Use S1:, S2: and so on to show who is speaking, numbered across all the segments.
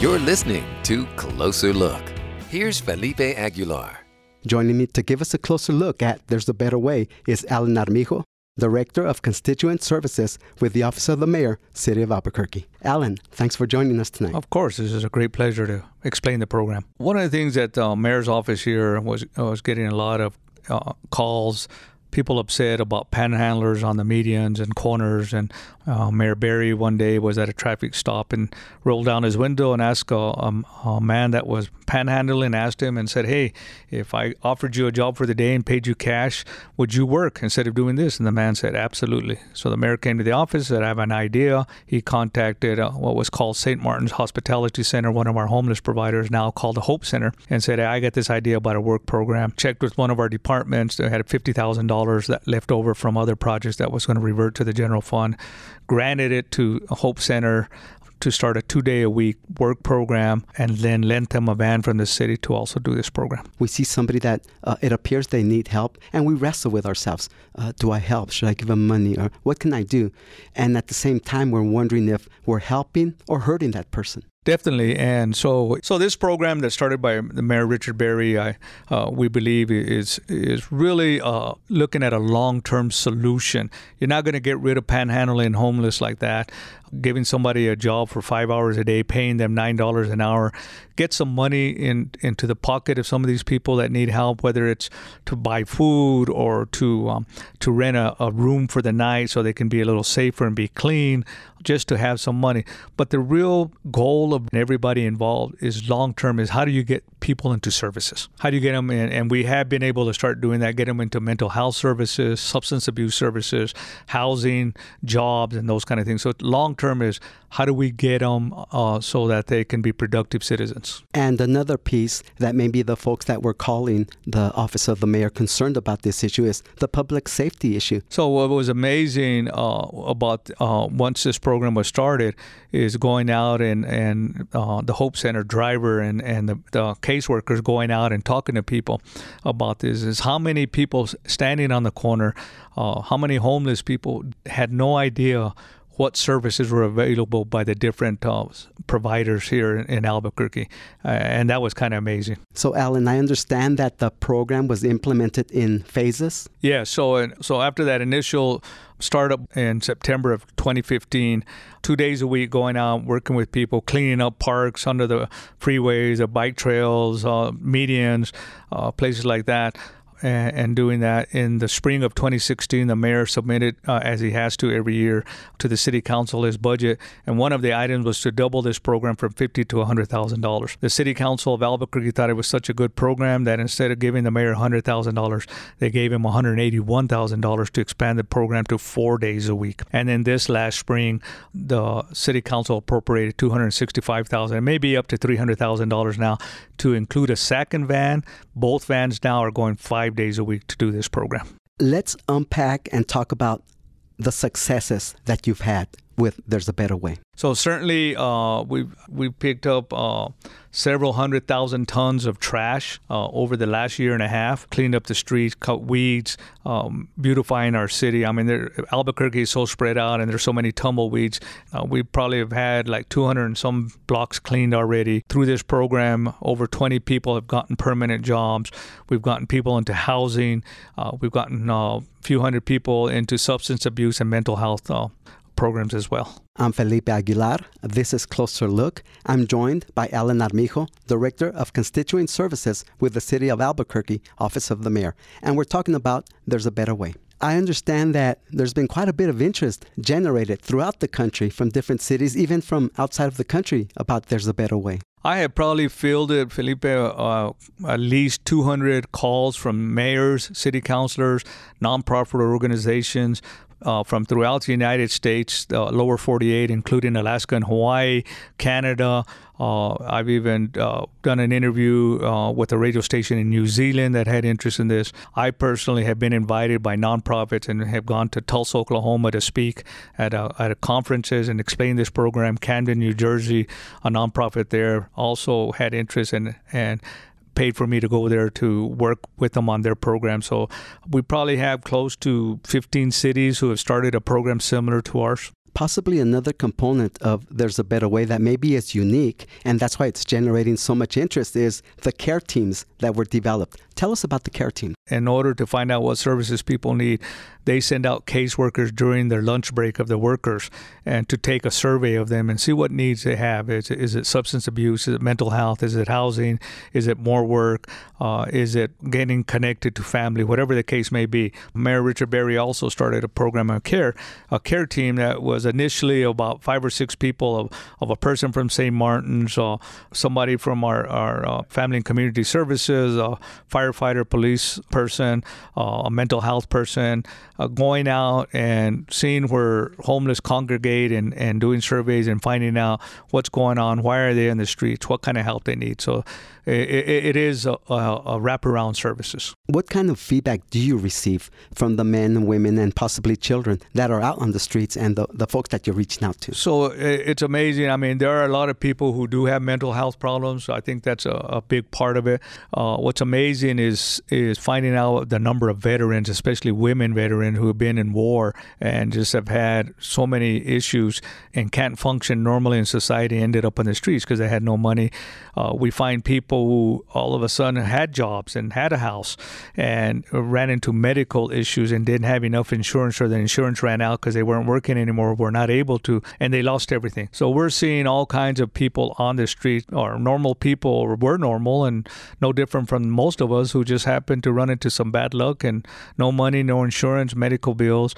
S1: You're listening to Closer Look. Here's Felipe Aguilar.
S2: Joining me to give us a closer look at There's a Better Way is Allan Armijo, Director of Constituent Services with the Office of the Mayor, City of Albuquerque. Allan, thanks for joining us tonight.
S3: Of course, this is a great pleasure to explain the program. One of the things that the uh, mayor's office here was was getting a lot of uh, calls people upset about panhandlers on the medians and corners and uh, Mayor Berry one day was at a traffic stop and rolled down his window and asked a, a, a, man that was panhandling, asked him and said, Hey, if I offered you a job for the day and paid you cash, would you work instead of doing this? And the man said, Absolutely. So the mayor came to the office, said, I have an idea. He contacted uh, what was called St. Martin's Hospitality Center, one of our homeless providers, now called the Hope Center, and said, hey, I got this idea about a work program. Checked with one of our departments. They had $50,000 that left over from other projects that was going to revert to the general fund granted it to Hope Center to start a two day a week work program and then lent them a van from the city to also do this program.
S2: We see somebody that uh, it appears they need help and we wrestle with ourselves. Uh, do I help? Should I give them money? Or what can I do? And at the same time, we're wondering if we're helping or hurting that person.
S3: Definitely, and so so this program that started by the Mayor Richard Berry, I uh, we believe is is really uh, looking at a long term solution. You're not going to get rid of panhandling homeless like that. Giving somebody a job for five hours a day, paying them nine dollars an hour, get some money in into the pocket of some of these people that need help, whether it's to buy food or to um, to rent a, a room for the night so they can be a little safer and be clean, just to have some money. But the real goal of everybody involved is long term is how do you get people into services? How do you get them in? And we have been able to start doing that, get them into mental health services, substance abuse services, housing, jobs, and those kind of things. So long term is how do we get them uh, so that they can be productive citizens?
S2: And another piece that maybe the folks that were calling the office of the mayor concerned about this issue is the public safety issue.
S3: So what was amazing uh, about uh, once this program was started is going out and and uh, the Hope Center driver and and the, the caseworkers going out and talking to people about this is how many people standing on the corner, uh, how many homeless people had no idea what services were available by the different uh, providers here in, in Albuquerque. Uh, and that was kind of amazing.
S2: So, Allan, I understand that the program was implemented in phases?
S3: Yeah, so, so after that initial startup in September of 2015, two days a week going out, working with people, cleaning up parks under the freeways, the bike trails, uh, medians, uh, places like that and, and, doing that. In the spring of 2016, the mayor submitted, uh, as he has to every year, to the city council his budget, and one of the items was to double this program from fifty to hundred thousand dollars. The city council of Albuquerque thought it was such a good program that instead of giving the mayor hundred thousand dollars, they gave him one hundred eighty-one thousand dollars to expand the program to four days a week. And then this last spring, the city council appropriated two hundred sixty-five thousand, maybe up to three hundred thousand dollars now, to include a second van. Both vans now are going five five days a week to do this program.
S2: Let's unpack and talk about the successes that you've had with There's a Better Way.
S3: So certainly, uh, we've we picked up uh, several hundred thousand tons of trash uh, over the last year and a half. Cleaned up the streets, cut weeds, um, beautifying our city. I mean, Albuquerque is so spread out, and there's so many tumbleweeds. Uh, we probably have had like 200 and some blocks cleaned already through this program. Over 20 people have gotten permanent jobs. We've gotten people into housing. Uh, we've gotten a uh, few hundred people into substance abuse and mental health programs as well.
S2: I'm Felipe Aguilar. This is Closer Look. I'm joined by Allan Armijo, Director of Constituent Services with the City of Albuquerque, Office of the Mayor. And we're talking about There's a Better Way. I understand that there's been quite a bit of interest generated throughout the country from different cities, even from outside of the country, about There's a Better Way.
S3: I have probably fielded, Felipe, uh, at least 200 calls from mayors, city councilors, nonprofit organizations, uh, from throughout the United States, the lower 48, including Alaska and Hawaii, Canada. Uh, I've even uh, done an interview uh, with a radio station in New Zealand that had interest in this. I personally have been invited by nonprofits and have gone to Tulsa, Oklahoma to speak at, a, at a conferences and explain this program. Camden, New Jersey, a nonprofit there also had interest in, and paid for me to go there to work with them on their program. So we probably have close to 15 cities who have started a program similar to ours.
S2: Possibly another component of There's a Better Way that maybe is unique, and that's why it's generating so much interest, is the care teams that were developed. Tell us about the care team.
S3: In order to find out what services people need, they send out caseworkers during their lunch break of the workers and to take a survey of them and see what needs they have. Is, is it substance abuse? Is it mental health? Is it housing? Is it more work? Uh, is it getting connected to family? Whatever the case may be. Mayor Richard Berry also started a program of care, a care team that was initially about five or six people of, of a person from St. Martin's, uh, somebody from our, our uh, family and community services, a firefighter, police person, uh, a mental health person, uh, going out and seeing where homeless congregate and, and doing surveys and finding out what's going on, why are they in the streets, what kind of help they need. So it, it is a, a, a wraparound services.
S2: What kind of feedback do you receive from the men, women, and possibly children that are out on the streets and the, the folks that you're reaching out to?
S3: So it's amazing. I mean, there are a lot of people who do have mental health problems. I think that's a, a big part of it. Uh, what's amazing is is finding out the number of veterans, especially women veterans who have been in war and just have had so many issues and can't function normally in society, ended up on the streets because they had no money. Uh, we find people who all of a sudden had jobs and had a house and ran into medical issues and didn't have enough insurance or the insurance ran out because they weren't working anymore, were not able to, and they lost everything. So we're seeing all kinds of people on the street, or normal people, or were normal and no different from most of us who just happened to run into some bad luck and no money, no insurance, medical bills.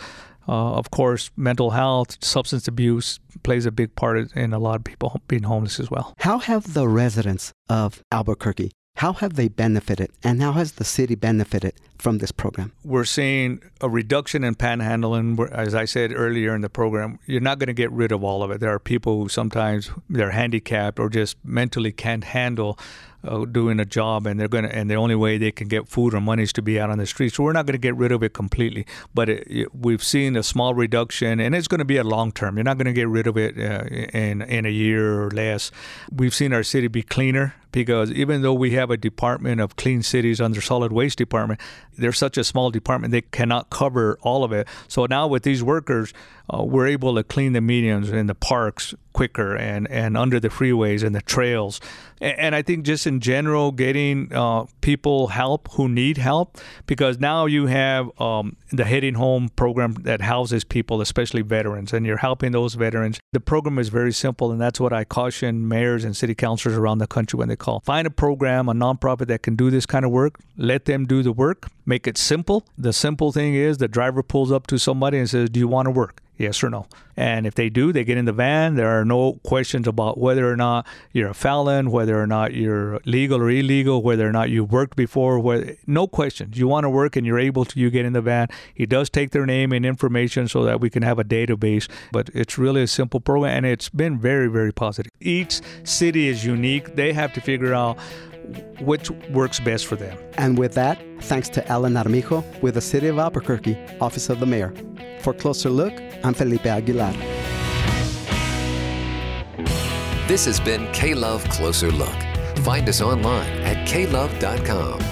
S3: Uh, of course, mental health, substance abuse plays a big part in a lot of people being homeless as well.
S2: How have the residents of Albuquerque how have they benefited and how has the city benefited from this program?
S3: We're seeing a reduction in panhandling. As I said earlier in the program, you're not going to get rid of all of it. There are people who sometimes they're handicapped or just mentally can't handle uh, doing a job and they're going to and the only way they can get food or money is to be out on the streets. So we're not going to get rid of it completely but it, it, we've seen a small reduction and it's going to be a long term. You're not going to get rid of it uh, in in a year or less. We've seen our city be cleaner because even though we have a department of clean cities under solid waste department they're such a small department they cannot cover all of it. So now with these workers uh, we're able to clean the medians and the parks quicker and, and under the freeways and the trails. And, I think just in general, getting uh, people help who need help, because now you have um, the Heading Home program that houses people, especially veterans, and you're helping those veterans. The program is very simple, and that's what I caution mayors and city councilors around the country when they call. Find a program, a nonprofit that can do this kind of work, let them do the work, make it simple. The simple thing is the driver pulls up to somebody and says, Do you want to work? Yes or no. And if they do, they get in the van. There are no questions about whether or not you're a felon, whether or not you're legal or illegal, whether or not you've worked before. Whether, no questions. You want to work and you're able to, you get in the van. He does take their name and information so that we can have a database. But it's really a simple program and it's been very, very positive. Each city is unique. They have to figure out which works best for them.
S2: And with that, thanks to Allan Armijo with the City of Albuquerque, Office of the Mayor. For Closer Look, I'm Felipe Aguilar.
S1: This has been K Love Closer Look. Find us online at klove.com.